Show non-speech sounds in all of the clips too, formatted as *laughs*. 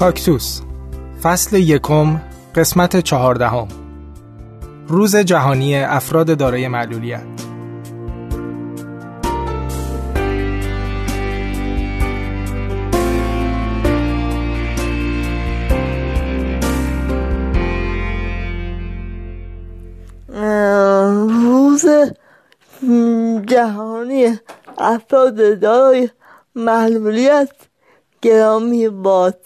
کاکتوس. فصل یکم قسمت چهاردهم. روز جهانی افراد دارای معلولیت. روز جهانی افراد دارای معلولیت. گرامی باد.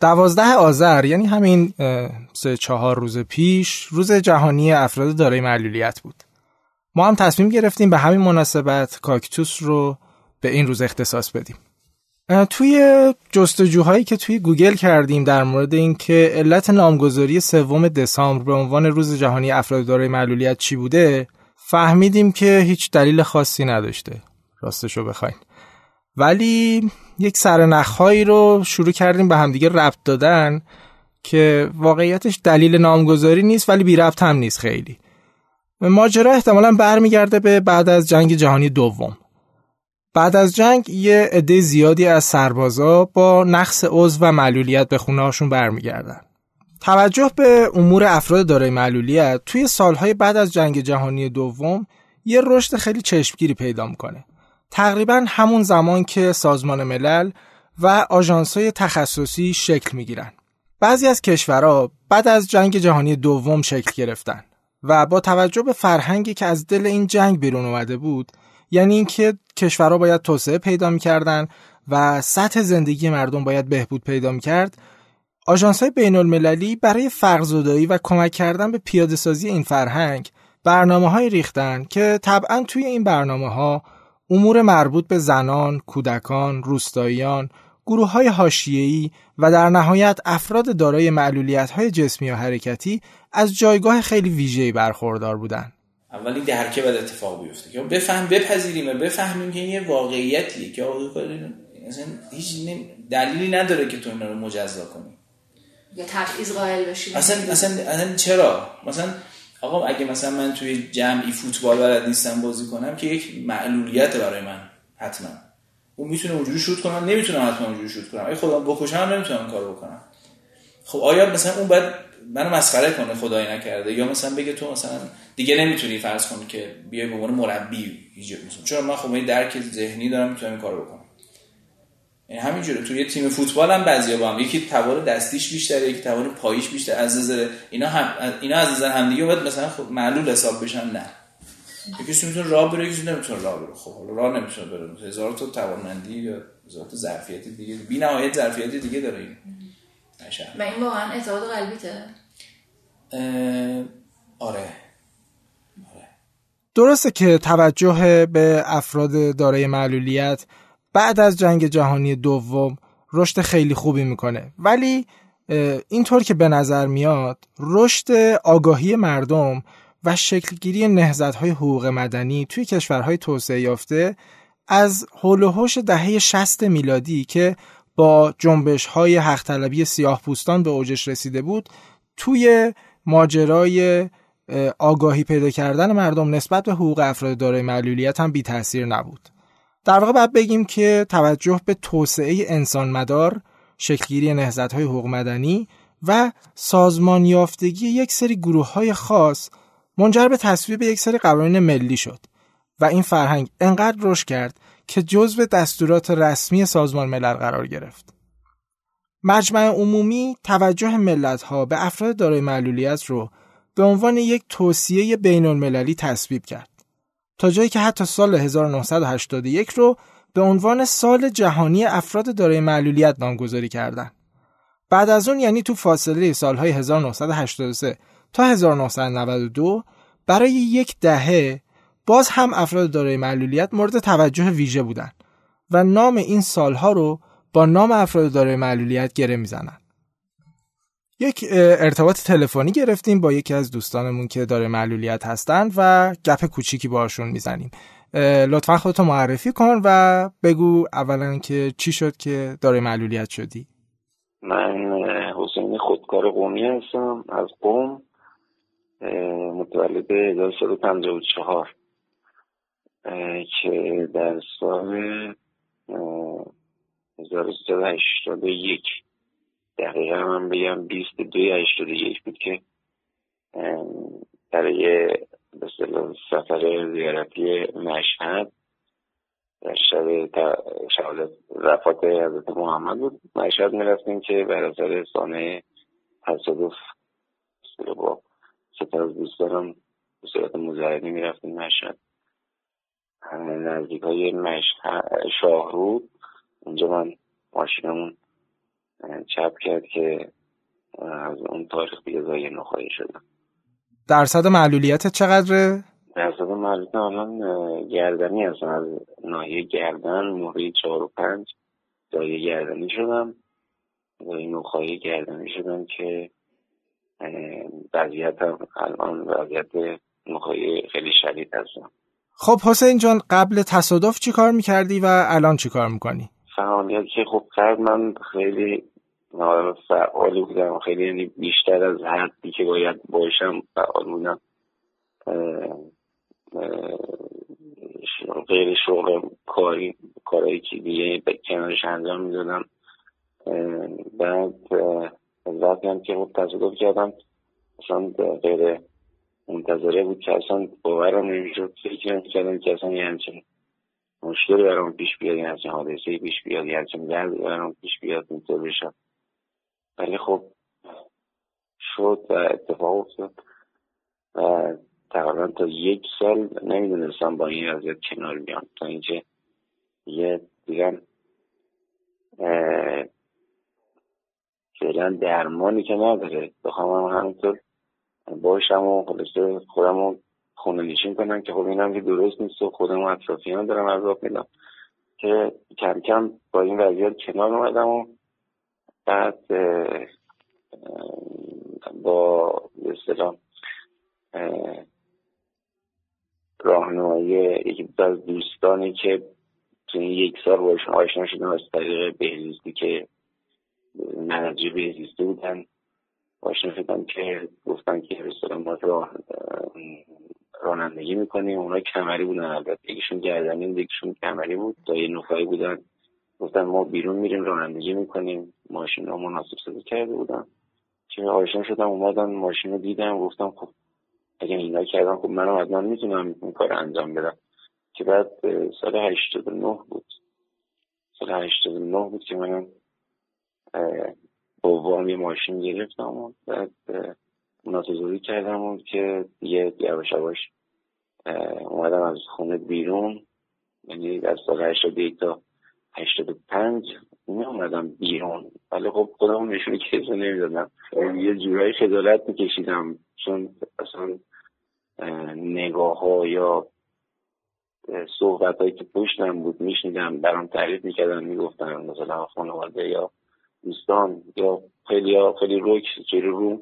دوازده آذر یعنی همین سه چهار روز پیش روز جهانی افراد دارای معلولیت بود. ما هم تصمیم گرفتیم به همین مناسبت کاکتوس رو به این روز اختصاص بدیم. توی جستجوهایی که توی گوگل کردیم در مورد اینکه علت نامگذاری سوم دسامبر به عنوان روز جهانی افراد دارای معلولیت چی بوده فهمیدیم که هیچ دلیل خاصی نداشته. راستشو بخواین. ولی یک سرنخهایی رو شروع کردیم به همدیگه ربط دادن که واقعیتش دلیل نامگذاری نیست ولی بی ربط هم نیست خیلی. ماجرا احتمالا برمیگرده به بعد از جنگ جهانی دوم. بعد از جنگ یه عده زیادی از سربازا با نقص عضو و معلولیت به خونه هاشون برمیگردن. توجه به امور افراد دارای معلولیت توی سالهای بعد از جنگ جهانی دوم یه رشد خیلی چشمگیری پیدا می‌کنه. تقریبا همون زمان که سازمان ملل و آژانس‌های تخصصی شکل می‌گیرن. بعضی از کشورها بعد از جنگ جهانی دوم شکل گرفتن و با توجه به فرهنگی که از دل این جنگ بیرون اومده بود یعنی اینکه کشورها باید توسعه پیدا می‌کردن و سطح زندگی مردم باید بهبود پیدا می‌کرد آژانس های بین المللی برای فرقزدایی و کمک کردن به پیاده سازی این فرهنگ برنامه های ریختن که طبعا توی این برنامه ها امور مربوط به زنان، کودکان، روستاییان، گروه های هاشیهی و در نهایت افراد دارای معلولیت های جسمی و حرکتی از جایگاه خیلی ویژه‌ای برخوردار بودند. اولی درکه بعد اتفاق بیفته که بفهم بپذیریم و بفهمیم که این یه واقعیتیه که اصلا هیچ دلیلی نداره که تو اینا رو مجزا کنی. یا تبعیض قائل بشیم اصلا اصلا اصلا چرا؟ مثلا آقا اگه مثلا من توی جمعی فوتبال بلد نیستم بازی کنم که یک معلولیت برای من حتما. اون می‌تونه اونجوری شوت کنم نمی‌تونم حتما اونجوری شوت کنم. اگه خودم بکشم نمی‌تونم کارو بکنم. خب آیا مثلا اون بعد منو مسخره کنه خدای نکرده؟ یا مثلا بگه تو مثلا دیگه نمی‌تونی فرض کنی که بیای به عنوان مربی مثلا چون من خب این درک ذهنی دارم می‌تونم این کارو بکنم. همینجوره. توی تیم فوتبال هم بعضیا با هم یکی توان دستیش بیشتره یکی توان پاییش بیشتر از نظر اینا هم اینا از نظر هم دیگه باید مثلا خب معلول حساب بشن نه. یکی می‌تونه راه بره یکی نمی‌تونه راه بره. خب راه نمی‌تونه بره. هزار تا توانمندی یا هزار تا ظرفیت دیگه بی نهایت ظرفیت دیگه داره این. و این واقعا اعتقاد قلبیته. آره. درسته که توجه به افراد دارای معلولیت بعد از جنگ جهانی دوم رشد خیلی خوبی می‌کنه ولی اینطور که به نظر میاد رشد آگاهی مردم و شکلگیری نهزت‌های حقوق مدنی توی کشورهای توسعه یافته از حول و حوش دهه 60 میلادی که با جنبش های حق طلبی سیاه پوستان به اوجش رسیده بود توی ماجرای آگاهی پیدا کردن مردم نسبت به حقوق افراد دارای معلولیت هم بی تاثیر نبود. در واقع باید بگیم که توجه به توسعه انسان مدار، شکلگیری نهزت های حقوق مدنی و سازمان یافتگی یک سری گروه های خاص منجر به تصویب یک سری قوانین ملی شد و این فرهنگ انقدر رشد کرد که جزو دستورات رسمی سازمان ملل قرار گرفت. مجمع عمومی توجه ملت ها به افراد دارای معلولیت رو به عنوان یک توصیه بین المللی تصویب کرد. تا جایی که حتی سال 1981 رو به عنوان سال جهانی افراد دارای معلولیت نامگذاری کردند. بعد از اون یعنی تو فاصله سالهای 1983 تا 1992 برای یک دهه باز هم افراد دارای معلولیت مورد توجه ویژه بودند و نام این سالها رو با نام افراد دارای معلولیت گره می‌زنن. یک ارتباط تلفنی گرفتیم با یکی از دوستانمون که داره معلولیت هستند و گپ کوچیکی باشون می‌زنیم. لطفا خودتو معرفی کن و بگو اولا که چی شد که داره معلولیت شدی. من حسین خودکار قومی هستم از قوم متولد 1354 که در سال 1381 دقیقا من بگم بیست دوی هشتاد یک بود که برای سفر زیارتی مشهد شب شهادت رفات حضرت محمد بود. مشهد می‌رفتیم که بر اثر سانه تصادف با سپر از دوستانم به صورت مزردی می‌رفتیم مشهد. نزدیک های شاهرود. اونجا من ماشینمون چپ کرد که از اون تاریخ دیگه زای نخواهی شدم درصد معلولیت چقدره؟ درصد معلولیت الان گردنی هستم از ناحیه گردن موری چهار و پنج زای گردنی شدم زای نخواهی گردنی شدم که وضعیت الان وضعیت نخواهی خیلی شدید هستم خب حسین جان قبل تصادف چی کار می‌کردی و الان چی کار می‌کنی؟ فعالیت که خب قبل من خیلی فعالی بودم خیلی یعنی بیشتر از حدی که باید باشم فعال بودم. غیر شغل کاری کارهایی که دیگه به کنارش انجام می‌دادم. بعد وقتی هم که خب تصادف کردم اصلا غیر منتظره بود که اصلا باورم نمی‌شد فکر نمی‌کردم که اصلا یه همچین مشکلی برام پیش بیاد یه همچین حادثه پیش بیاد یه همچین درد برام پیش بیاد اینطور بشم ولی خب شد و اتفاق افتاد و تقریبا تا یک سال نمی‌دونستم با این وضعیت کنار بیام. تا اینکه یه دیگم فعلا درمانی که نداره بخوام همینطور باشم و خلاصه خودم رو خونه نشین کنم که خب اینم که درست نیست و خودم و اطرافیان دارم عذاب میدم که کم کم با این وضعیت کنار اومدم و بعد با به راهنمایی یکی از دوستانی که تو این یک سال باشون آشنا شدم از طریق بهزیستی که منجی بهزیستی بودن آشنا شدم که گفتن که رسول ما راه رانندگی می‌کنیم. اونا کمری بودن البته. یکیشون گردنی بود یکیشون کمری بود. تا یه نفایی بودن. گفتن ما بیرون میریم رانندگی می‌کنیم. ماشین ها مناسب سازی کرده بودن. که آشنا شدم اومدن ماشین رو دیدم. گفتم خب اگه اینا کردم خب منم حتما می‌تونم این کار انجام بدم. که بعد سال 89 بود. سال 89 بود که منم با وام ماشین گرفتم و بعد مناسزوری کردم و که دیگه یواش یواش اومدم از خونه بیرون. یعنی از سال 81 تا 85 می اومدم بیرون. ولی خب خودم نشونی کسی نمی‌دادم. یه جورایی خجالت میکشیدم. چون اصلا نگاه ها یا صحبت هایی که پشتم بود میشنیدم برام تعریف می‌کردن می‌گفتن مثلا خانواده یا دوستان یا خیلی ها خیلی روک جلو رو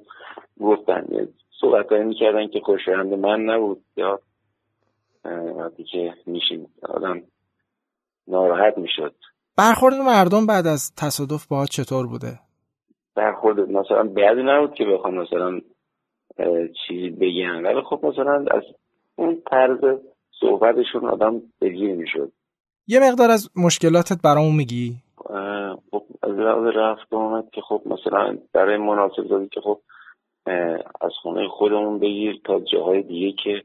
گفتن. صحبت هایی می‌کردن که خوشایند من نبود. یا وقتی که میشین. آدم ناراحت می‌شد. برخورد مردم بعد از تصادف با چطور بوده؟ برخورد مثلا بعدی نبود که بخوام مثلا چیزی بگن ولی خب مثلا از اون طرز صحبتشون آدم بگیر می‌شد. یه مقدار از مشکلاتت برامون میگی؟ خب از لحاظ رفت آمد که خب مثلا برای مناسب زدی که خب از خونه خودمون بگیر تا جاهای دیگه که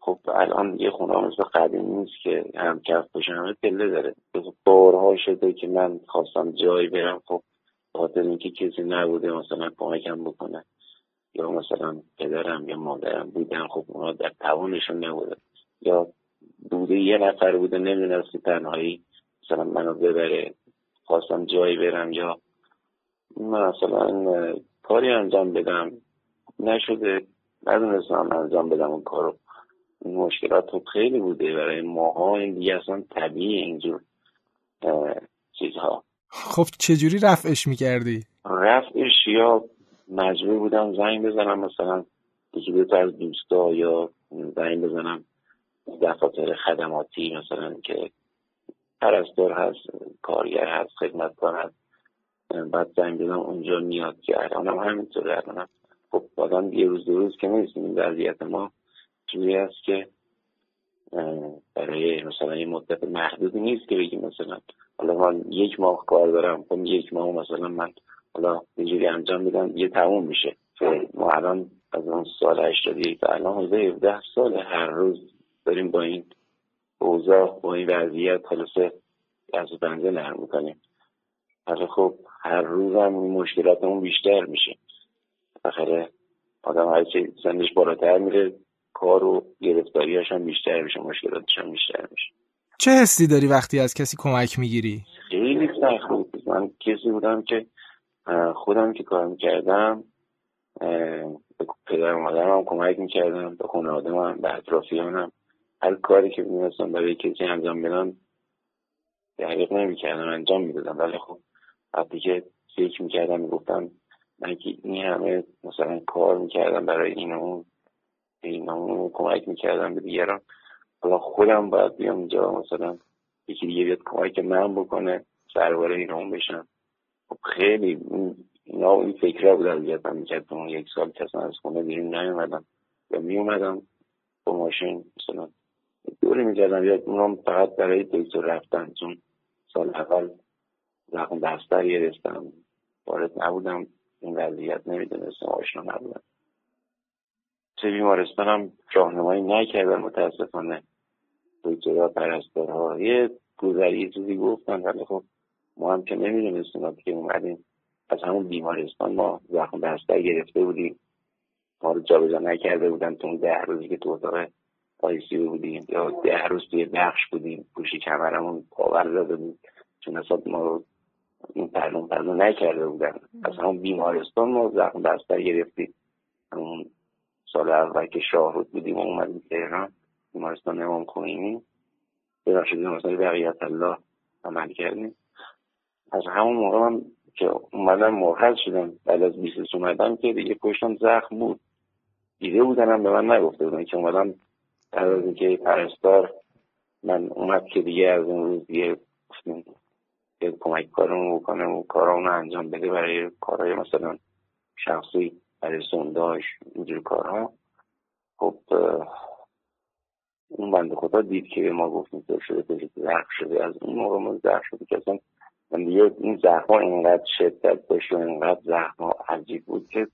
خب الان یه خونه مثل قدیم نیست که هم کف باشه همه پله داره. خب بارها شده که من خواستم جایی برم خب خاطر اینکه کسی نبوده مثلا کمکم بکنه. یا مثلا پدرم یا مادرم بودن خب اونا در توانشون نبوده. یا بوده یه نفر بوده نمی‌دونستی تنهایی مثلا منو ببره. خواستم جایی برم یا مثلا کاری انجام بدم. نشده. ندونستم انجام بدم اون کارو. این مشکلات خب خیلی بوده برای ماها. این دیگه اصلا طبیعی اینجور چیزها. خب چجوری رفعش می‌کردی؟ رفعش یا مجبور بودم زنگ بزنم مثلا یکی دو از دوستا یا زنگ بزنم. دفاتر خدماتی مثلا که پرستار هست کارگر هست خدمتکار هست. بعد زنگ بزنم اونجا میاد که الانم همینطوره الانم خب آدم یه روز دو روز که نیستیم این وضعیت ما جوری هست که برای مثلا یه مدت محدودی نیست که بگیم مثلا حالا من یک ماه کار دارم خب یک ماه مثلا من حالا اینجوری انجام میدن یه تموم میشه. ما الان از اون سال 81 تا الان حدود 17 سال هر روز داریم با این اوضاع با این وضعیت خلاصه از بنزه نرم می‌کنیم. ولی خب هر روز هم مشکلاتمون بیشتر میشه. بخیره آدم هر چه سنش بالاتر میره کار و گرفتاریاش هم بیشتر میشه مشکلاتش هم بیشتر میشه. چه حسی داری وقتی از کسی کمک می‌گیری؟ خیلی سخت. بود من کسی بودم که خودم که کار می‌کردم به پدر و مادرم کمک می‌کردم به خانواده من به اطرافیانم. هر کاری که می‌رسم برای کسی انجام بدم دقیق نمی‌کردم انجام می‌دادم. ولی خب وقتی که فکر می‌کردم می‌گفتم من که این همه مثلا کار می‌کردم برای این اون این اون کمک می‌کردم به دیگران. حالا خودم باید بیام اینجا مثلا یکی دیگه بیاد کمک من بکنه سرباره این اون بشم. خب خیلی اینا این فکره بود اذیتم می‌کرد اون یک سال کسان از خونه بیرون نیومدم. یا میومدم با ماشین مثلا دوری می‌کردم. یا اونم فقط برای دکتر رفتن چون سال اول زخم بستر گرفتم. وارد نبودم. این وضعیت نمی‌دونستم. آشنا نبودم. چه بیمارستانم راهنمایی نکردن متاسفانه دکترها پرستارها یه گذری چیزی گفتن. ولی خب ما هم که نمی‌دونستیم. که اومدیم. از همون بیمارستان ما زخم بستر گرفته بودیم. ما رو جابجا نکرده بودن. تو اون ده روزی که تو اتاق آیسی بودیم یا ده روز توی بخش بودیم پوشی کمرمون پاور زده بود. چون اصلا ما رو این پرلون پرلون نکرده بودن. از همون بیمارستان ما زخم بستر گرفتیم. همون سال اول که شاهرود بودیم و اومدیم تهران بیمارستان امام خمینی. ببخشید بیمارستان بقیت الله عمل کردیم. از همون موقع هم که اومدم مرحل شدم بعد از بیسیس اومدم که دیگه پشتم زخم بود. دیده بودنم به من نگفته بودن که اومدم از اینکه پرستار من اومد که دیگه از اون روز دیگه که کمک کارمون بکنه و کارمون انجام بده برای کارهای مثلا شخصی برای سنداش اینجور کارها. خب اون بنده خدا دید که ما گفتیم تو شده زخم شده از اون موقع ما زخم شده که اصلا من دیگه این زخم اینقدر شدت داشت و اینقدر زخم عجیب بود که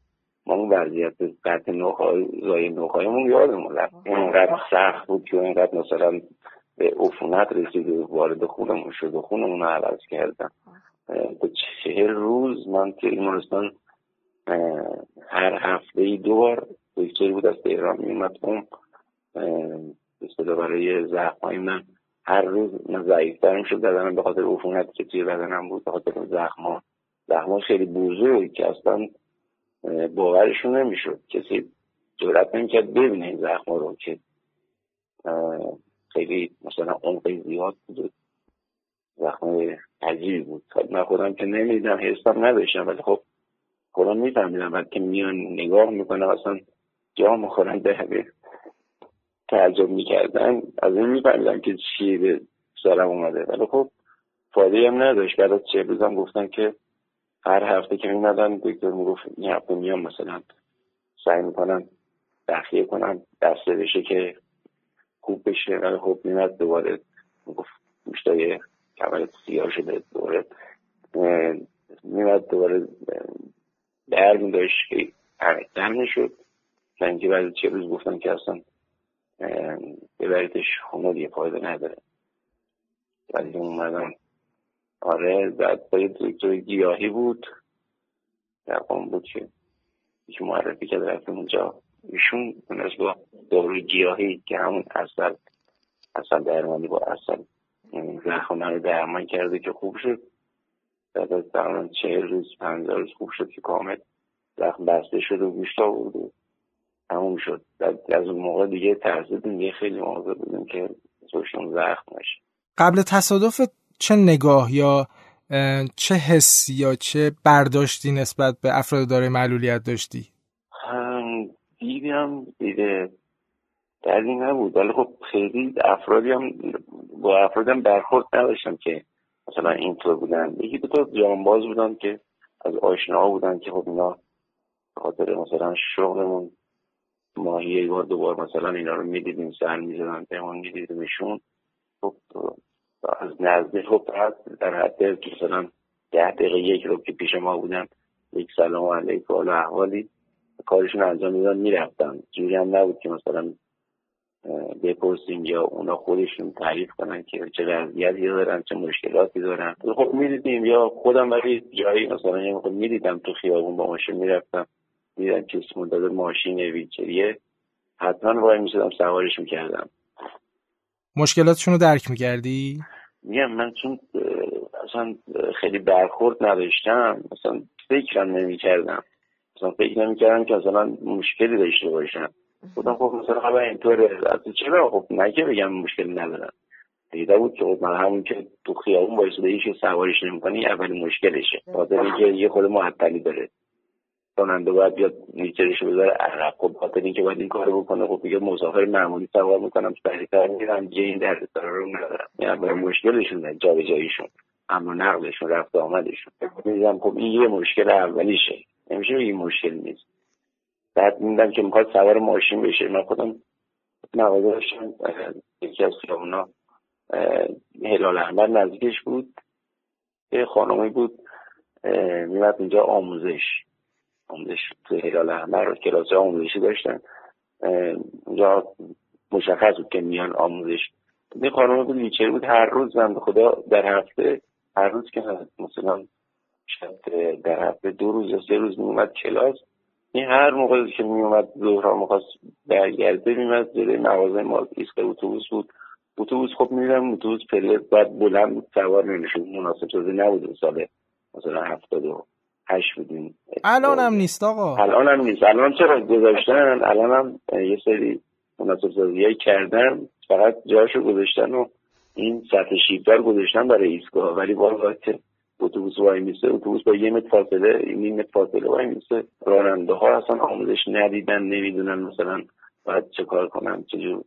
ما اون وضعیت قطع نوخای زای نوخایمون یادمون رفت. اینقدر سخت بود که اینقدر مثلا به عفونت رسید و وارد خونمون شد و خونمون رو عوض کردم به چهل روز من که ایمانستان هر هفته ای دو بار دکتری بود از تهران میومد اون به برای زخم من. هر روز من ضعیفتر می‌شد بدنم به خاطر عفونتی که توی بدنم بود به خاطر زخما زخما خیلی بزرگ که اصلا باورشون نمی‌شد. کسی جرات نمی‌کرد ببینه این زخما رو که خیلی مثلا عمق زیاد بود زخم عجیبی بود. من خودم که نمیدم حساب نداشتم ولی خب خودم میفهمیدم. بعد که میان نگاه می‌کنم اصلا جا مخورن به تعجب می‌کردن. از این میفهمیدم که چی به سرم اومده. ولی خب فایده هم نداشت. بعد از چه روزم گفتن که هر هفته که میمدن دکتر می‌گفت این هفته میام مثلا سعی می‌کنم تخلیه کنم دسته بشه که خوب بشه ولی خب میمد دوباره می‌گفت مشتای کمرت سیاه شده دوباره میمد دوباره درد داشت که عمیق‌تر نشد تا اینکه بعد چه روز گفتن که اصلا ببریدش خونه یه فایده نداره. ولی اومدم آره بعد با یه دکتر گیاهی بود. در بود که یکی معرفی کرد رفتیم اونجا. ایشون تونست با داروی گیاهی که همون اصل اصل درمانی با اصل زخم رو درمان کرده که خوب شد. بعد از تقریبا چهل روز پنجاه روز خوب شد که کامل زخم بسته شد و گوشت آورد و تموم شد. از اون موقع دیگه ترسیدیم یه خیلی موقع بودیم که زوشون زخم نشه. قبل تصادف چه نگاه یا چه حسی یا چه برداشتی نسبت به افراد داره معلولیت داشتی؟ دیدم دیده. دردی نبود. ولی خب خیلی افرادی هم با افرادی هم برخورد نداشتم که مثلا اینطور بودن. یکی دو تا جانباز بودن که از آشناها بودن که خب اینا خاطر مثلا شغلمون ماهی یک بار دوبار مثلا اینا رو می‌دیدیم سر می‌زدن پیمان میدیدیمشون. خب از نزدیک خب در حد مثلا ده دقیقه یک رو که پیش ما بودن یک سلام علیک و احوالی کارشون انجام می‌دادن می‌رفتم جوری هم نبود که مثلا بپرسیم یا اونا خودشون تعریف کنن که چه وضعیتی دارن چه مشکلاتی دارن. خب می‌دیدیم یا خودم ولی جایی مثلا یه خب می‌دیدم تو خیابون با ماشین می‌رفتم می‌دیدم که داده ماشین ویچریه حتما وای می‌شدم سوارش می‌کردم. مشکلاتشون رو درک می‌کردی؟ میگم من چون اصلا خیلی برخورد نداشتم مثلا فکرم نمی‌کردم. مثلا فکر نمی‌کردم که مثلا مشکلی داشته باشم. بودم خب مثلا خب اینطوره. چرا؟ خب نه که بگم مشکلی ندارم. دیده بود که خب من همون که تو خیابون وایساده هیچ سوارش نمی‌کنی اولین مشکلشه. خاطر اینکه یه خود معطلی داره. راننده باید بیاد نیچرش بذاره. عقب. خب خاطر اینکه باید این کارو بکنه. خب دیگه مسافر معمولی سوار می‌کنم. سریعتر میرم. دیگه این درد رو ندارم. یعنی مشکلشون جایشون اما نقلشون رفت آمدشون. می‌دونم خب این یه مشکل اولیشه. نمیشه این مشکل نیست. بعد میدم که می‌خواد سوار ماشین بشه. من خودم مغازه داشتم یکی از خیابونا هلال احمر نزدیکش بود. یه خانمی بود میمد اینجا آموزش. آموزش تو هلال احمر کلاس آموزشی داشتن. اونجا مشخص بود که میان آموزش. این خانم بود لیچر بود. هر روز من خدا در هفته هر روز که مثلا شاید در هفته دو روز یا سه روز میومد کلاس. این هر موقع که میومد ظهرها می‌خواست برگرده میمد جلوی مغازه ما. ایستگاه اتوبوس بود. اتوبوس خب میرم. اتوبوس پریود باید بلند سوار نمیشون مناسب شده نبود سال. مثلا هفتاد و هشت بودیم. الان هم نیست آقا. الان هم نیست. الان چرا گذاشتن؟ الان هم یه سری مناسب سازی کردن. فقط جاشو گذاشتن و این سطح شیبدار گذاشتن برای ایستگاه. ولی باز که اتوبوس وای میسه اتوبوس با یه متر فاصله نیم متر فاصله وای میسه راننده ها اصلا آموزش ندیدن نمی‌دونن مثلا باید چه کار کنن چجور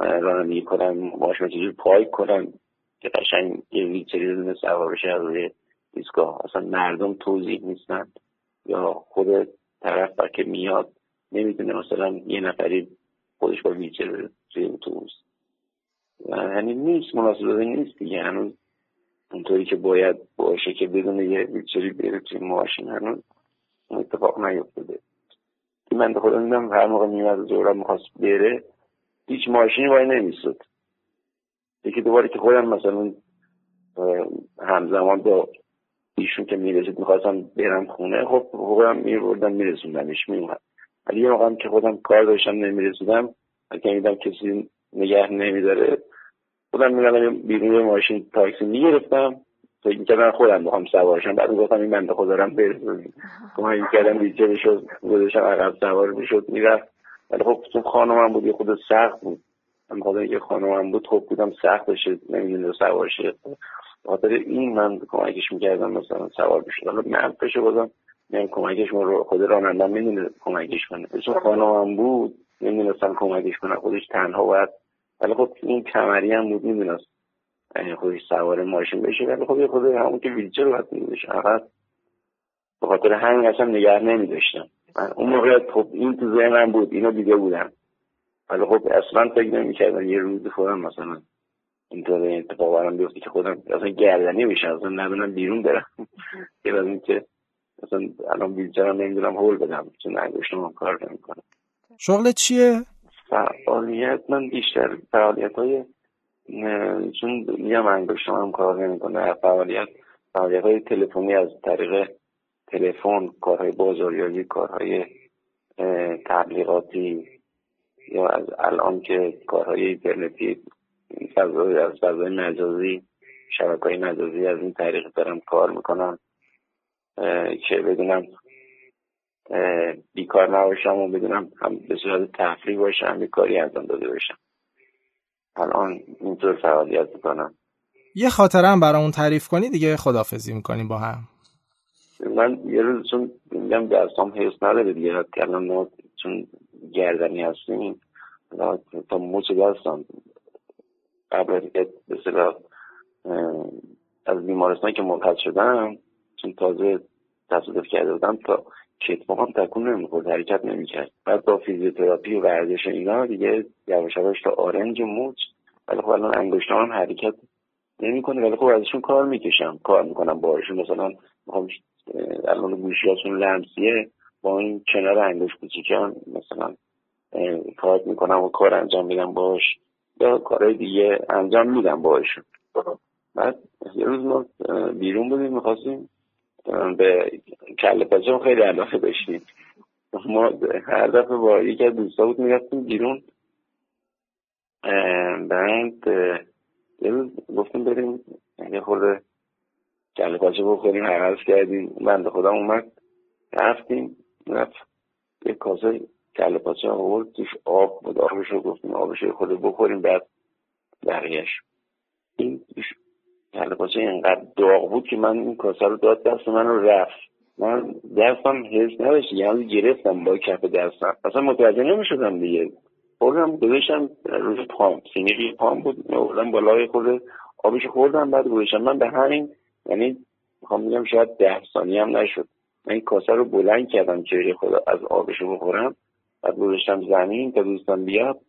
رانندگی کنن ماشین چجور پایک کنن. که قشنگ یه ویچری بدون سوار بشه روی ایستگاه. اصلا مردم توضیح نیستن یا خود طرف که میاد نمی‌دونه. مثلا یه نفری خودش با ویچر توی اتوبوس. یعنی نیست. مناسبه نیست دیگه. هنوز اونطوری که باید باشه که بدون یه ویچری بره توی ماشین. هنوز اون اتفاق نیفتاده. که من خدا میدم هر موقع میمد زورم می‌خواست بره هیچ ماشینی وای نمیستد یکی دوباره که خودم مثلا همزمان با ایشون که می‌رسید می‌خواستم برم خونه خب خودم میبردم میرسوندمش میومد ولی یه موقعم که خودم کار داشتم نمی‌رسیدم اگه میدم کسی نگه نمیداره خودم میرم بیرون ماشین تاکسی می‌گرفتم. فکر می‌کردم خودم بخوام سوارشم بعد گفتم این بنده خدا رم برسونیم کمک می‌کردم ریچه بشد گذاشتم عقب سوار می‌شد می‌رفت. ولی خب چون خانمم بود یه خود سخت بود. من خدا یه خانمم بود خب بودم سخت بشه نمی‌دونه سوار شه. خاطر این من کمکش می‌کردم مثلا سوار بشه حالا من بشه بازم میگم کمکش رو خود راننده می‌دونه کمکش کنه. چون خانمم بود نمی‌دونستم کمکش کنه. خودش تنها باید. ولی خب این کمری هم بود می‌دونست. یعنی خودش سوار ماشین بشه. ولی خب خود همون که ویلچر باید میدونش فقط به خاطر همین اصلا نگه نمیداشتم. من اون موقع خب این تو ذهنم بود. اینو دیگه بودم ولی خب اصلا فکر نمی‌کردم. یه روز خودم مثلا اینطور اتفاق برام بیفته که خودم اصلا گردنی بشه اصلا ندونم بیرون برم. *laughs* که از اینکه اصلا الان ویلچرم نمی‌دونم هول بدم چون انگشتم کار نمی‌کنم. شغل چیه؟ فعالیت من بیشتر فعالیت های چون میگم انگشتم هم کار نمی‌کنه. فعالیت فعالیت های تلفنی از طریق تلفن کارهای بازاریابی کارهای تبلیغاتی یا از الان که کارهای اینترنتی فضای از فضای مجازی شبکه های مجازی از این طریق دارم کار می‌کنم که بدونم بیکار نباشم و بدونم هم به صورت تفریح باشم یه کاری انجام داده باشم. الان اینطور فعالیت می‌کنم. یه خاطره هم برامون تعریف کنی دیگه خدافزی می‌کنیم با هم. من یه روز چون میگم دستام حیث نداره دیگه الان ما چون گردنی هستیم تا مچ دستم قبل به از بیمارستان که مرتد شدم چون تازه تصادف کرده بودم تا کتفا هم تکون نمی‌خورد حرکت نمی‌کرد. بعد با فیزیوتراپی و ورزش اینا دیگه یواش یواش تا آرنج موج ولی خب الان انگشتام هم حرکت نمی‌کنه ولی خب ازشون کار می‌کشم. کار می‌کنم باهاشون. مثلا می‌خوام الان گوشیاتون لمسیه با این کنار انگوش کوچیکم مثلا کار می‌کنم و کار انجام میدم باش یا کارهای دیگه انجام میدم باهاشون. بعد یه روز ما بیرون بودیم می‌خواستیم به کل پاچه خیلی علاقه داشتیم. ما هر دفعه با یکی از دوستا بود می‌رفتیم بیرون. بعد یه روز گفتیم بریم یه خورده کله پاچه بخوریم حرس کردیم. بنده خودم اومد رفتیم رفت. یه کاسه کله پاچه آورد توش آب بود آبش رو گفتیم آبش رو خود بخوریم بعد بقیهش این کله پاچه اینقدر داغ بود که من این کاسه رو داد دست من رو رفت. من دستم حس نداشت یعنی گرفتم با کف دستم. اصلا متوجه نمی‌شدم دیگه. خوردم گذاشتم روی پام. سینیقی پام بود بردم بالای خود آبش خوردم بعد گذاشتم. من به همین یعنی می‌خوام میگم شاید ده ثانیه هم نشد. من این کاسه رو بلند کردم که خدا از آبش رو بخورم. بعد گذاشتم زمین تا دوستان بیاد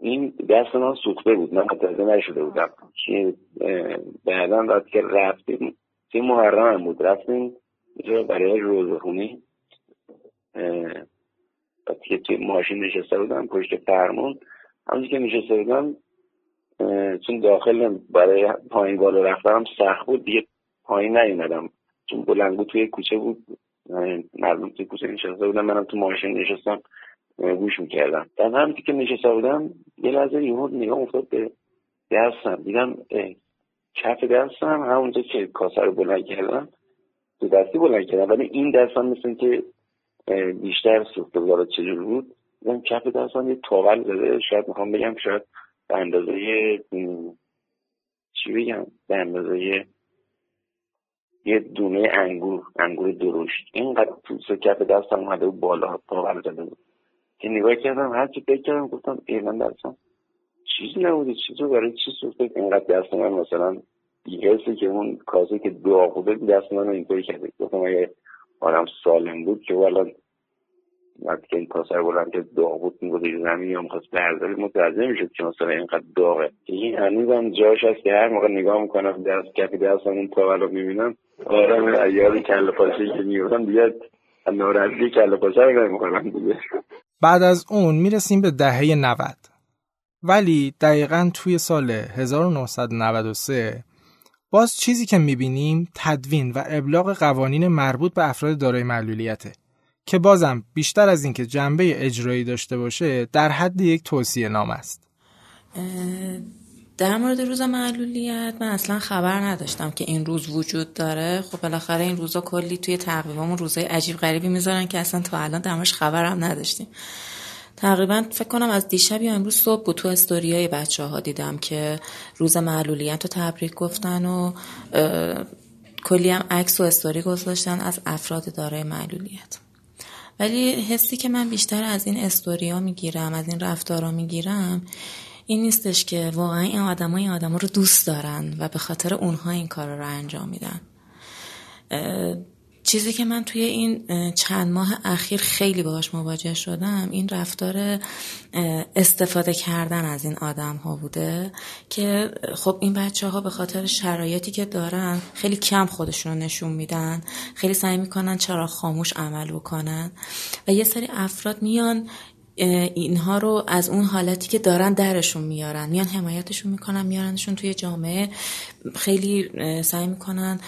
این دست من سوخته بود من متوجه نشده بودم. که بعدا وقتی که رفتیم توی محرم هم بود رفتیم برای روز خونی. وقتی که توی ماشین نشسته بودم پشت فرمون همونجور که نشسته بودم چون داخل برای پایین بالا رفتم سخت بود دیگه پایین نیومدم. چون بلنگو توی کوچه بود. مردم توی کوچه نشسته بودم منم تو ماشین نشستم گوش می‌کردم. در همینطور که نشسته بودم یه لحظه یهو نگاه افتاد به دستم دیدم کف دستم همونجا که کاسه رو بلند کردم تو دستی بلند کردم. ولی این دستم مثل که بیشتر سوخته بود چجور بود؟ دیدم کف دستم یه تاول زده. شاید می‌خوام بگم شاید به اندازه چی بگم؟ به اندازه یه دونه انگور انگور درشت. اینقدر پوست کف دستم اومده بود بالا تاول زده بود. که نگاه کردم هرچی فکر کردم گفتم ای من دستم چیزی نبوده چیزی برای چی سوخته اینقدر دست من مثلا حسی که اون کاسه که دعا بوده دست من اینطوری کرده. گفتم اگه آدم سالم بود که الان وقتی که این کاسه رو بلند که داغ بود می‌گذاری زمین یا می‌خواست برداری متوجه می‌شد که مثلا اینقدر داغه. این هنوز هم جاش هست که هر موقع نگاه می‌کنم دست کفی دست اون تاول رو می‌بینم آدم یاد کل پاچه که میفتم دیگه ناراحتی کل پاچه رو نمی‌کنم دیگه. بعد از اون می‌رسیم به دهه 90 ولی دقیقا توی سال 1993 باز چیزی که می‌بینیم تدوین و ابلاغ قوانین مربوط به افراد دارای معلولیته. که بازم بیشتر از اینکه جنبه اجرایی داشته باشه در حد یک توصیه نام است. در مورد روز معلولیت من اصلا خبر نداشتم که این روز وجود داره. خب بالاخره این روزا کلی توی تقویممون روزای عجیب غریبی می‌ذارن که اصلا تا الان درمش خبرم نداشتیم. تقریبا فکر کنم از دیشب یا امروز صبح بود تو استوریای بچه ها دیدم که روز معلولیت رو تبریک گفتن و کلی هم عکس و استوری گذاشتن از افراد دارای معلولیت. ولی حسی که من بیشتر از این استوریا می‌گیرم از این رفتارا می‌گیرم این نیستش که واقعا این آدم آدم رو دوست دارن و به خاطر اونها این کار رو انجام میدن. چیزی که من توی این چند ماه اخیر خیلی باهاش مواجه شدم این رفتار استفاده کردن از این آدم ها بوده که خب این بچه ها به خاطر شرایطی که دارن خیلی کم خودشون رو نشون میدن خیلی سعی می‌کنن چرا خاموش عمل بکنن و یه سری افراد میان اینها رو از اون حالتی که دارن درشون میارن. میان حمایتشون می‌کنن میارنشون توی جامعه. خیلی سعی می‌کنن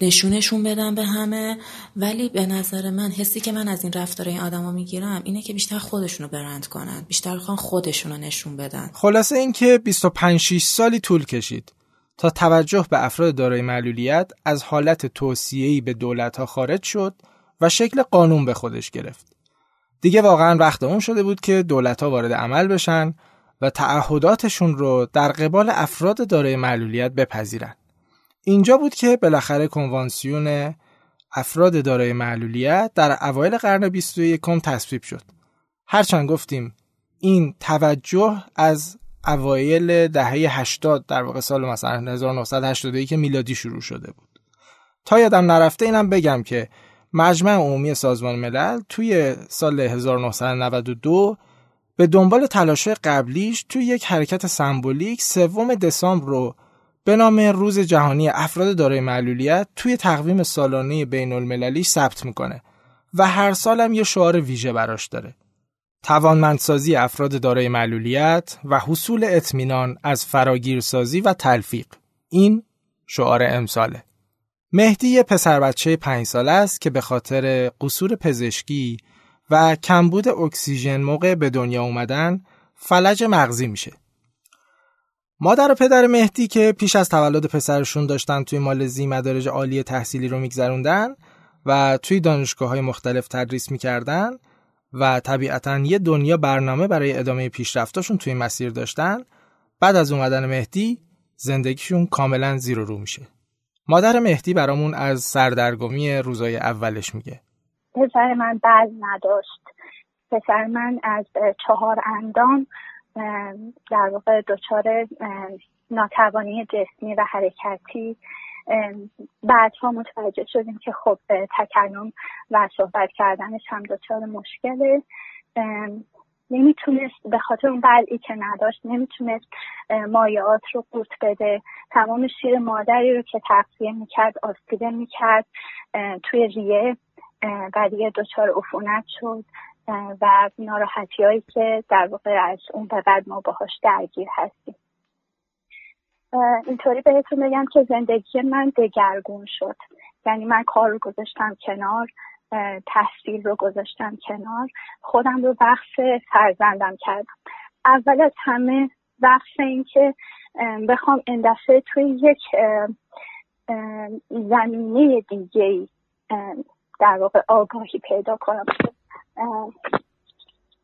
نشونشون بدن به همه. ولی به نظر من حسی که من از این رفتار این آدما می‌گیرم اینه که بیشتر خودشونو برند کنن. بیشتر خواهن خودشونو نشون بدن. خلاصه اینکه 25 6 سالی طول کشید تا توجه به افراد دارای معلولیت از حالت توصیه‌ای به دولت‌ها خارج شد و شکل قانون به خودش گرفت. دیگه واقعا وقت اون شده بود که دولت ها وارد عمل بشن و تعهداتشون رو در قبال افراد دارای معلولیت بپذیرن. اینجا بود که بالاخره کنوانسیون افراد دارای معلولیت در اوایل قرن 21 تصویب شد. هرچند گفتیم این توجه از اوایل دهه 80 در واقع سال مثلا 1981 که میلادی شروع شده بود. تا یادم نرفته اینم بگم که مجمع عمومی سازمان ملل توی سال 1992 به دنبال تلاش قبلیش توی یک حرکت سمبولیک سوم دسامبر رو به نام روز جهانی افراد دارای معلولیت توی تقویم سالانه بین المللی ثبت می‌کنه و هر سالم یه شعار ویژه براش داره. توانمندسازی افراد دارای معلولیت و حصول اطمینان از فراگیرسازی و تلفیق. این شعار امساله. مهدی یه پسر بچه پنج ساله است که به خاطر قصور پزشکی و کمبود اکسیژن موقع به دنیا اومدن فلج مغزی میشه. مادر و پدر مهدی که پیش از تولد پسرشون داشتن توی مالزی مدارج عالی تحصیلی رو میگذروندن و توی دانشگاه های مختلف تدریس می‌کردن و طبیعتا یه دنیا برنامه برای ادامه پیشرفتاشون توی مسیر داشتن بعد از اومدن مهدی زندگیشون کاملا زیر و رو میشه مادر مهدی برامون از سردرگمی روزای اولش میگه. پسر من بعد نداشت. پسر من از چهار اندام در واقع دچار ناتوانی جسمی و حرکتی بعدها متوجه شدیم که خب تکلم و صحبت کردنش هم دچار مشکله. نمی‌تونست به خاطر اون بلعی که نداشت نمی‌تونست مایعات رو قورت بده. تمام شیر مادری رو که تغذیه می‌کرد آسیده می‌کرد توی ریه و دیگه دچار عفونت شد و ناراحتی هایی که در واقع از اون به بعد ما باهاش درگیر هستیم. اینطوری بهتون بگم که زندگی من دگرگون شد. یعنی من کار رو گذاشتم کنار. تحصیل رو گذاشتم کنار خودم رو وقف فرزندم کردم. اول از همه وقف این که بخوام این دفعه توی یک زمینه دیگه در واقع آگاهی پیدا کنم.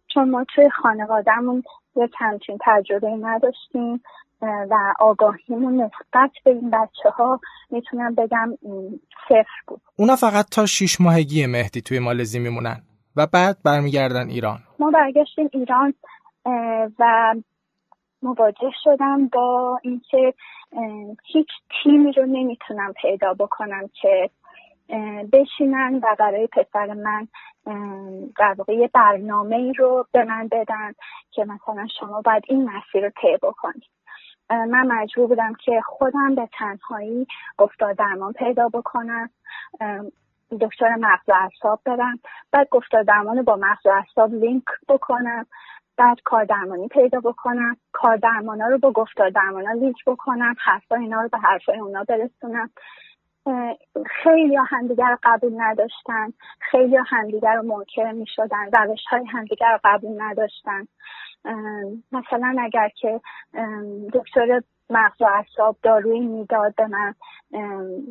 چون ما توی خانوادهمون یک همچین تجربه نداشتیم. و آگاهیمون نسبت به این بچه ها می‌تونم بگم صفر بود. اونا فقط تا شیش ماهگی مهدی توی مالزی میمونن و بعد برمیگردن ایران. ما برگشتیم ایران و مواجه شدم با اینکه هیچ تیمی رو نمی‌تونم پیدا بکنم که بشینن و برای پسر من در واقع یه برنامه ای رو به من بدن که مثلا شما باید این مسیر رو طی بکنید من مجبور بودم که خودم به تنهایی گفتار درمان پیدا بکنم دکتر مغز و اعصاب برم بعد گفتار درمان با مغز و اعصاب لینک بکنم بعد کار درمانی پیدا بکنم کار درمانا رو با گفتار درمانا لینک بکنم حرفای اینا رو به حرفای اونا برسونم. خیلی همدیگر رو قبول نداشتن. خیلی همدیگر رو منکر می شدن روش های همدیگر رو قبول نداشتن. مثلا اگر که دکتر مغز و اعصاب دارویی می‌داد به من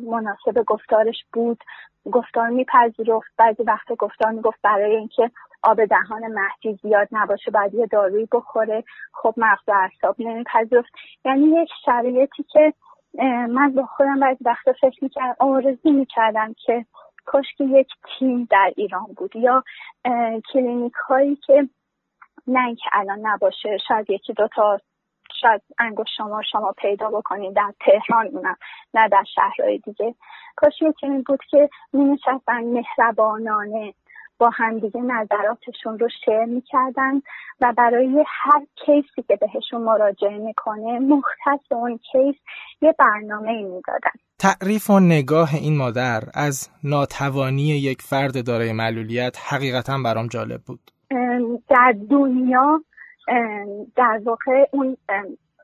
مناسب گفتارش بود. گفتار میپذیرفت. بعضی وقت گفتار می‌گفت برای اینکه آب دهان مهدی زیاد نباشه باید یه دارویی بخوره. خب مغز و اعصاب نمیپذیرفت. یعنی یک شرایطی که من با خودم بعضی وقتا فکر می‌کردم آرزو می‌کردم که کاش که یک تیم در ایران بود یا کلینیک هایی که نه اینکه الان نباشه شاید یکی دوتا شاید انگوش شما شما پیدا بکنید در تهران اونم نه در شهرهای دیگه. کاش یکی بود که می نشستن مهربانانه با همدیگه نظراتشون رو شیر می‌کردن و برای هر کیسی که بهشون مراجعه می‌کنه مختص اون کیس یه برنامه ای می‌دادن. تعریف و نگاه این مادر از ناتوانی یک فرد دارای معلولیت حقیقتا برام جالب بود. در دنیا در واقع اون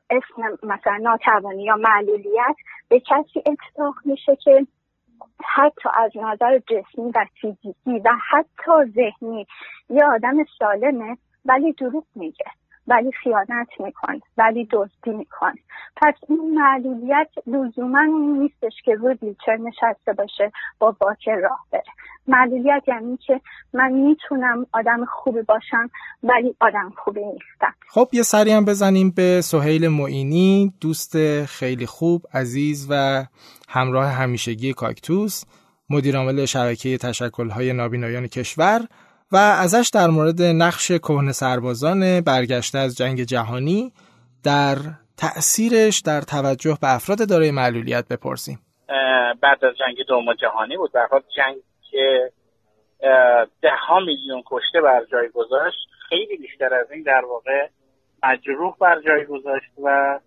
اسم مثلا ناتوانی یا معلولیت به کسی اطلاق میشه که حتی از نظر جسمی و فیزیکی و حتی ذهنی یه آدم سالمه ولی دروغ میگه. ولی خیانت می‌کنه ولی دزدی می‌کنه پس این معلولیت لزوما نیستش که روی ویلچر نشسته باشه با باکر راه بره. معلولیت یعنی که من می‌تونم آدم خوبی باشم ولی آدم خوبی نیستم. خب یه سری هم بزنیم به سهیل معینی دوست خیلی خوب عزیز و همراه همیشگی کاکتوس مدیرعامل شبکه تشکلهای نابینایان کشور. و ازش در مورد نقش کهنه سربازان برگشته از جنگ جهانی در تأثیرش در توجه به افراد دارای معلولیت بپرسیم. بعد از جنگ دوم جهانی بود. در حال جنگ که ده ها میلیون کشته بر جای گذاشت خیلی بیشتر از این در واقع مجروح بر جای گذاشت و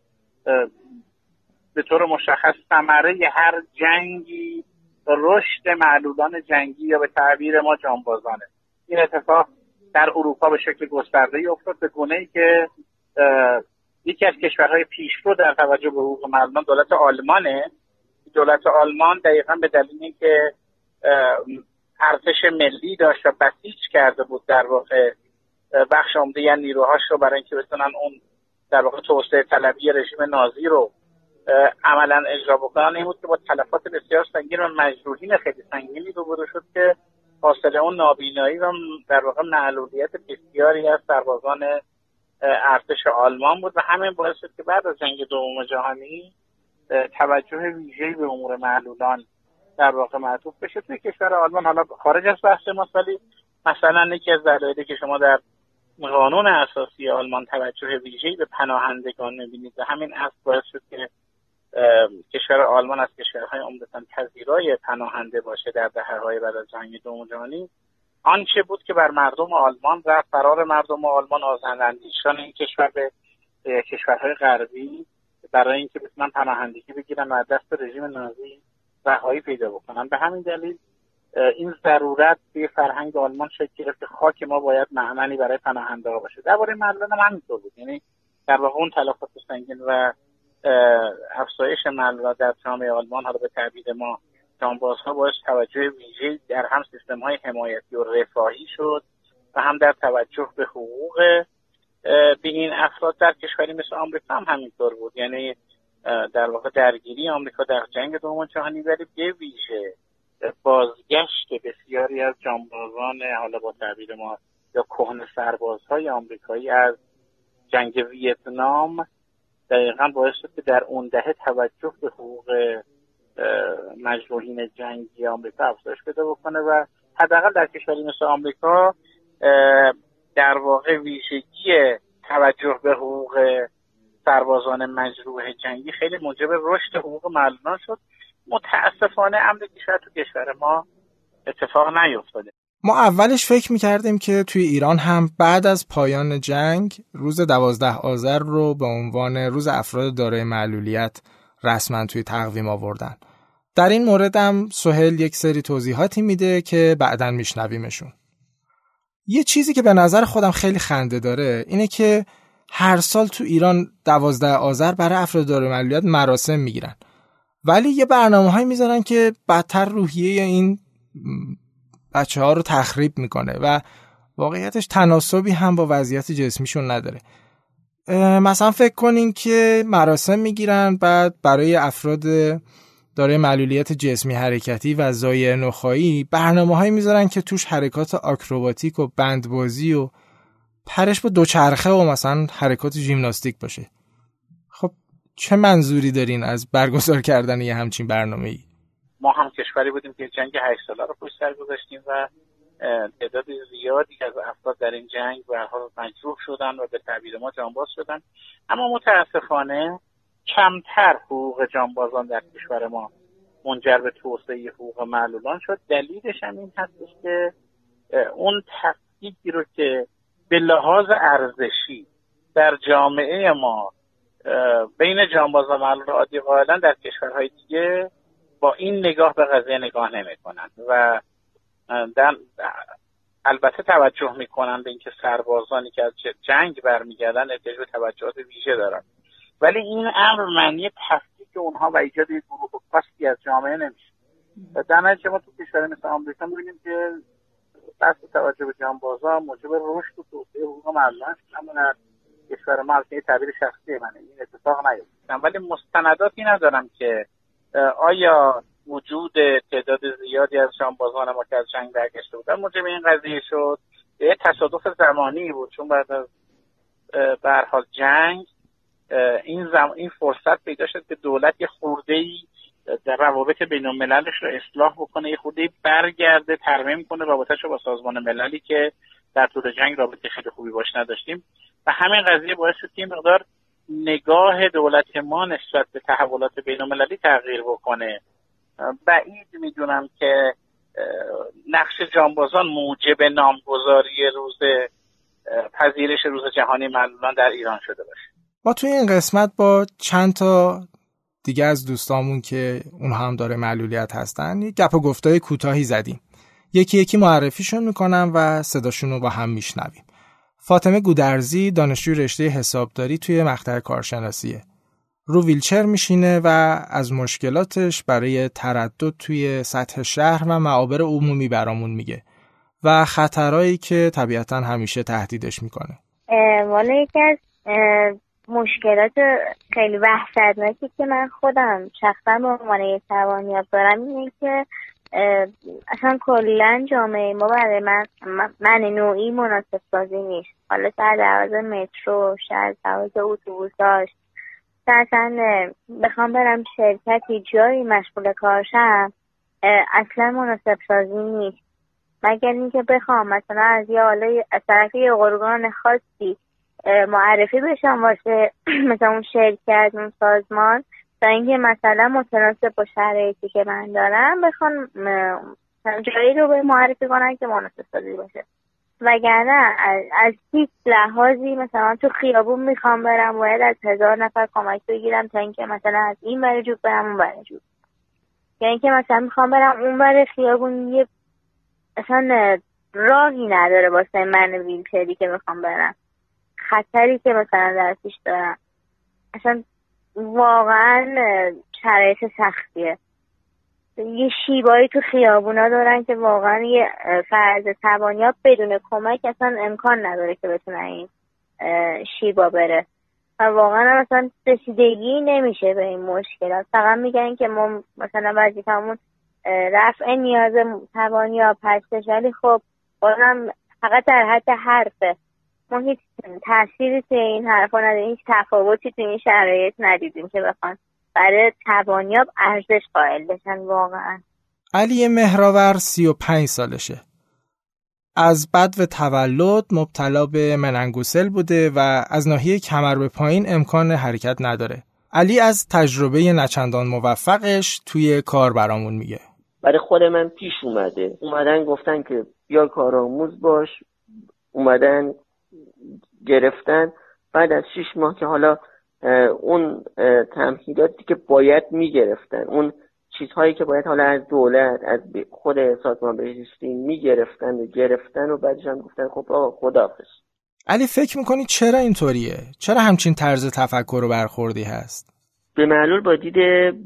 به طور مشخص ثمره هر جنگی رشد معلولان جنگی یا به تعبیر ما جانبازانه. این اتفاق در اروپا به شکل گسترده ای افتاد به گونه ای که یکی از کشورهای پیشرو در توجه به حقوق معلولان دولت آلمانه. دولت آلمان دقیقا به دلیل اینکه ارتش ملی داشت و بسیج کرده بود در واقع بخش عمده یعنی نیروهاش رو برای اینکه بتونن اون در واقع توسعه طلبی رژیم نازی رو عملا اجرا بکنن. این بود که با تلفات بسیار سنگین و مجروحین خیلی سنگینی روبرو شد که حاصل اون نابینایی و در واقع معلولیت بسیاری از سربازان ارتش آلمان بود و همین باعث شد که بعد از جنگ دوم جهانی توجه ویژه‌ای به امور معلولان در واقع معطوف بشه. توی کشور آلمان حالا خارج از بحث ما ولی مثلا یکی از دلایلی که شما در قانون اساسی آلمان توجه ویژه‌ای به پناهندگان می‌بینید و همین اصل باعث شد که کشور آلمان از کشورهای عمدتا پذیرای پناهنده باشه در دهه‌های بعد از جنگ دوم جهانی آنچه بود که بر مردم آلمان و فرار مردم آلمان آزاداندیشان این کشور به کشورهای غربی برای اینکه بتونن پناهندگی بگیرن و دست رژیم نازی رهایی پیدا بکنن. به همین دلیل این ضرورت به فرهنگ آلمان شکل گرفت که خاک ما باید معنی برای پناهنده ها باشه. درباره مردان هم همینطور بود. یعنی در واقع اون تلفات سنگین و افزایش ملوات در جامعه آلمان حالا به تعبیر ما جانبازها باعث توجه ویژه در هم سیستم های حمایتی و رفاهی شد و هم در توجه به حقوق به این افراد در کشوری مثل آمریکا هم همینطور بود. یعنی در واقع درگیری آمریکا در جنگ دوم جهانی ولی به ویژه بازگشت بسیاری از جانبازان حالا با تعبیر ما یا کهن سربازهای آمریکایی از جنگ ویتنام دقیقا باعث شد که در اون دهه توجه به حقوق مجروحین جنگی آمریکا افزایش پیدا بکنه و حداقل در کشوری مثل آمریکا در واقع ویژگی توجه به حقوق سربازان مجروح جنگی خیلی موجب رشد حقوق معلولان شد. متاسفانه امر کشور تو کشور ما اتفاق نیفتاده. ما اولش فکر می‌کردیم که توی ایران هم بعد از پایان جنگ روز دوازده آذر رو به عنوان روز افراد دارای معلولیت رسما توی تقویم آوردن. در این مورد هم سهل یک سری توضیحاتی میده که بعدا میشنویمشون. یه چیزی که به نظر خودم خیلی خنده داره اینه که هر سال تو ایران دوازده آذر برای افراد دارای معلولیت مراسم می‌گیرن. ولی یه برنامه های می‌ذارن که بدتر روحیه این بچه ها رو تخریب می‌کنه و واقعیتش تناسبی هم با وضعیت جسمیشون نداره مثلا فکر کنین که مراسم می‌گیرن بعد برای افراد دارای معلولیت جسمی حرکتی و زایه نخایی برنامه هایی می‌ذارن که توش حرکات آکروباتیک و بندبازی و پرش با دوچرخه و مثلا حرکات ژیمناستیک باشه خب چه منظوری دارین از برگزار کردن یه همچین برنامه ای؟ ما هم کشوری بودیم که جنگ هشت ساله رو پشت سر گذاشتیم و تعداد زیادی از افراد در این جنگ به حال مجروح شدن و به تعبیر ما جانباز شدن. اما متاسفانه کمتر حقوق جانبازان در کشور ما منجر به توسعه حقوق معلولان شد. دلیلش هم این هستش که اون تفکیکی رو که به لحاظ ارزشی در جامعه ما بین جانباز و معلول عادی قائلا در کشورهای دیگه با این نگاه به قضیه نگاه نمی‌کنن و در البته توجه می‌کنن به اینکه سربازانی که از جنگ برمیگردن احتیاج به توجهات ویژه دارن. ولی این امر معنی تفکیک اونها و ایجاد یک گروه خاصی از جامعه نمیشه. و در ما تو کشور مثل آمریکا می‌بینیم که بحث توجه به جانبازا موجب رشد و توسعه حقوق مردان اما در کشور ما یه تعبیر شخصی منه. این اتفاق نیفتاد. ولی مستنداتی ندارم که آیا وجود تعداد زیادی از جانبازان ما که از جنگ برگشته بودن موجب این قضیه شد؟ یه تصادف زمانی بود چون بعد از به جنگ این زم... این فرصت پیدا شد که دولت یه خورده ای در روابط بین المللش رو اصلاح بکنه یه خورده برگرده ترمیم کنه رابطهش رو با سازمان مللی که در طول جنگ رابطه خیلی خوبی باش نداشتیم. و همین قضیه باعث شد که مقدار نگاه دولت ما نسبت به تحولات بین المللی تغییر بکنه. بعید می‌دونم که نقش جانبازان موجب نامگذاری روز پذیرش روز جهانی معلولان در ایران شده باشه. ما توی این قسمت با چند تا دیگه از دوستامون که اون هم داره معلولیت هستن یه گپ و گفتای کوتاهی زدیم. یکی یکی معرفیشون می‌کنم و صداشون رو با هم میشنویم. فاطمه گودرزی دانشجوی رشته حسابداری توی مقطع کارشناسیه. رو ویلچر میشینه و از مشکلاتش برای تردد توی سطح شهر و معابر عمومی برامون میگه و خطرهایی که طبیعتا همیشه تهدیدش می‌کنه. والا یکی از مشکلات خیلی وحشتناکی که من خودم شخصا به عنوان توانیاب دارم اینه که اصلا کلا جامعه ما برای من من نوعی مناسب سازی نیست. حالا سر دواز مترو شاید دواز اتوبوساش اصلا بخوام برم شرکتی جایی مشغول کارشم اصلا مناسب سازی نیست. مگر اینکه بخوام مثلا از یه حالا طرف یه ارگان خاصی معرفی بشم واسه *clears throat* مثلا اون شرکت اون سازمان. تا اینکه مثلا متناسب با شرایطی که من دارم بخوان جایی رو به معرفی کنن که مناسب سازی باشه. وگرنه از, از هیچ لحاظی مثلا تو خیابون می‌خوام برم باید از هزار نفر کمک بگیرم تا اینکه مثلا از این بره جوب برم اون بره جوب. یا اینکه مثلا می‌خوام برم اون بره خیابون یه اصلا راهی نداره واسه من ویلچری که می‌خوام برم. خطری که مثلا در پیش دارم. اصلا واقعا شرایط سختیه. یه شیبایی تو خیابونا دارن که واقعا یه فرض توانیاب بدون کمک اصلا امکان نداره که بتونه این شیبا بره. و واقعا مثلا رسیدگی نمیشه به این مشکلات. فقط میگن که ما مثلا وظیفمون رفع نیاز توانیاب هستش ولی خب بازم فقط در حد حرفه. ما هیچ تأثیری توی این حرفا نداریم هیچ تفاوتی توی این شرایط ندیدیم که بخوان برای توانیاب ارزش قائل بشن واقعا. علی مهراور سی و پنج سالشه. از بد و تولد مبتلا به مننگوسل بوده و از ناحیه کمر به پایین امکان حرکت نداره. علی از تجربه نچندان موفقش توی کار برامون میگه. برای خود من پیش اومده. اومدن گفتن که یا کارآموز باش. اومدن گرفتن بعد از شیش ماه که حالا اون تمهیداتی که باید می‌گرفتن اون چیزهایی که باید حالا از دولت از خود سازمان بهزیستی می‌گرفتن و گرفتن و بعدش هم گفتن خب آقا خداحافظ علی فکر می‌کنی چرا اینطوریه؟ چرا همچین طرز تفکر و برخوردی هست؟ به معلول با دید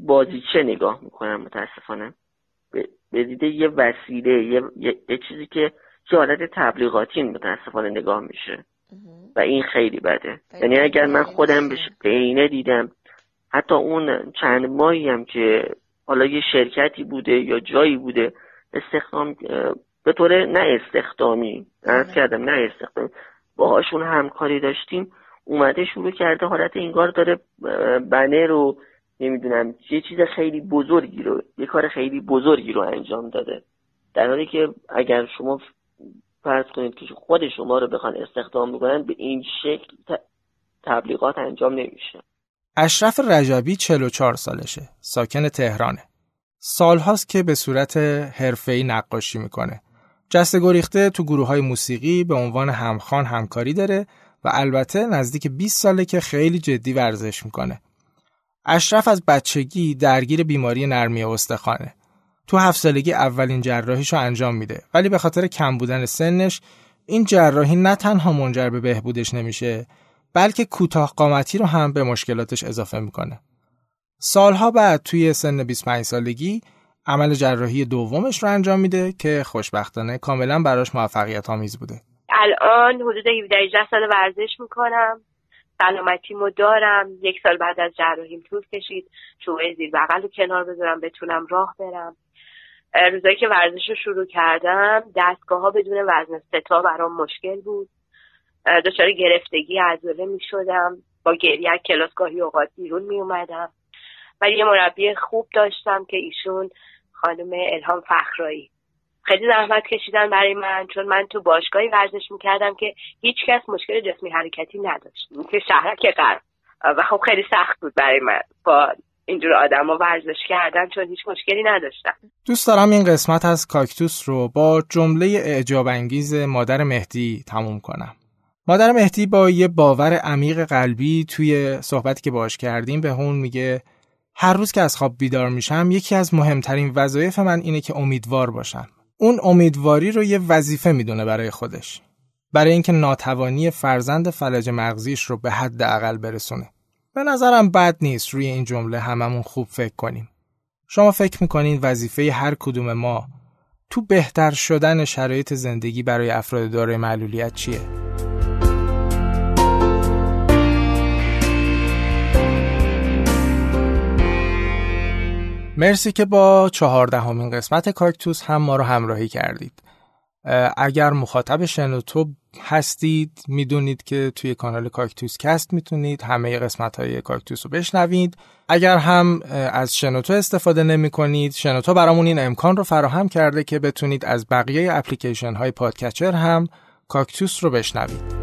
بازیچه نگاه می‌کنم متاسفانه به دید یه وسیله یه, یه،, چیزی که که حالت تبلیغاتی متاسفانه نگاه میشه. و این خیلی بده. یعنی اگر من خودم به اینه دیدم حتی اون چند ماهی هم که حالا یه شرکتی بوده یا جایی بوده استخدام به طور نه استخدامی ارز کردم نه استخدامی باهاشون همکاری داشتیم اومده شروع کرده حالت انگار داره بنر رو نمی‌دونم یه چیز خیلی بزرگی رو یه کار خیلی بزرگی رو انجام داده. در حالی که اگر شما فرض کنید که خود شما رو بخوان استخدام بکنن به این شکل تبلیغات انجام نمیشه. اشرف رجبی 44 سالشه ساکن تهرانه. سالهاست که به صورت حرفه‌ای نقاشی می‌کنه. جسته گریخته تو گروه های موسیقی به عنوان همخان همکاری داره و البته نزدیک 20 ساله که خیلی جدی ورزش می‌کنه. اشرف از بچگی درگیر بیماری نرمی استخوانه. تو هفت سالگی اولین جراحیشو انجام میده. ولی به خاطر کم بودن سنش این جراحی نه تنها منجر به بهبودش نمیشه بلکه کوتاه قامتی رو هم به مشکلاتش اضافه می‌کنه. سالها بعد توی سن 25 سالگی عمل جراحی دومش رو انجام میده که خوشبختانه کاملا براش موفقیت آمیز بوده. الان حدود 17 سال ورزش می‌کنم. سلامتیمو دارم. یک سال بعد از جراحیم طول کشید. چوبه زیر بغل کنار بذارم بتونم راه برم. روزایی که ورزش رو شروع کردم دستگاه ها بدون وزن ستا برام مشکل بود. دچار گرفتگی عضله می شدم با گریه کلاسگاهی اوقات بیرون می اومدم ولی یه مربی خوب داشتم که ایشون خانم الهام فخرایی. خیلی زحمت کشیدن برای من چون من تو باشگاهی ورزش می‌کردم که هیچ کس مشکل جسمی حرکتی نداشت. که شهرک غرب و خب خیلی سخت بود برای من. با اینجور آدم ها ورزش کردن چون هیچ مشکلی نداشتم دوست دارم این قسمت از کاکتوس رو با جمله اعجاب انگیز مادر مهدی تموم کنم مادر مهدی با یه باور عمیق قلبی توی صحبتی که باش کردیم به هون میگه هر روز که از خواب بیدار میشم یکی از مهمترین وظایف من اینه که امیدوار باشم. اون امیدواری رو یه وظیفه می‌دونه برای خودش. برای اینکه ناتوانی فرزند فلج مغزیش رو به حد اقل برسونه. به نظرم بد نیست روی این جمله هممون خوب فکر کنیم. شما فکر می‌کنین وظیفه هر کدوم ما تو بهتر شدن شرایط زندگی برای افراد دارای معلولیت چیه؟ مرسی که با چهاردهمین قسمت کاکتوس هم ما رو همراهی کردید. اگر مخاطب شنوتو هستید می‌دونید که توی کانال کاکتوس کست می‌تونید همه قسمت های کاکتوس رو بشنوید. اگر هم از شنوتو استفاده نمی کنید شنوتو برامون این امکان رو فراهم کرده که بتونید از بقیه اپلیکیشن های پادکچر هم کاکتوس رو بشنوید.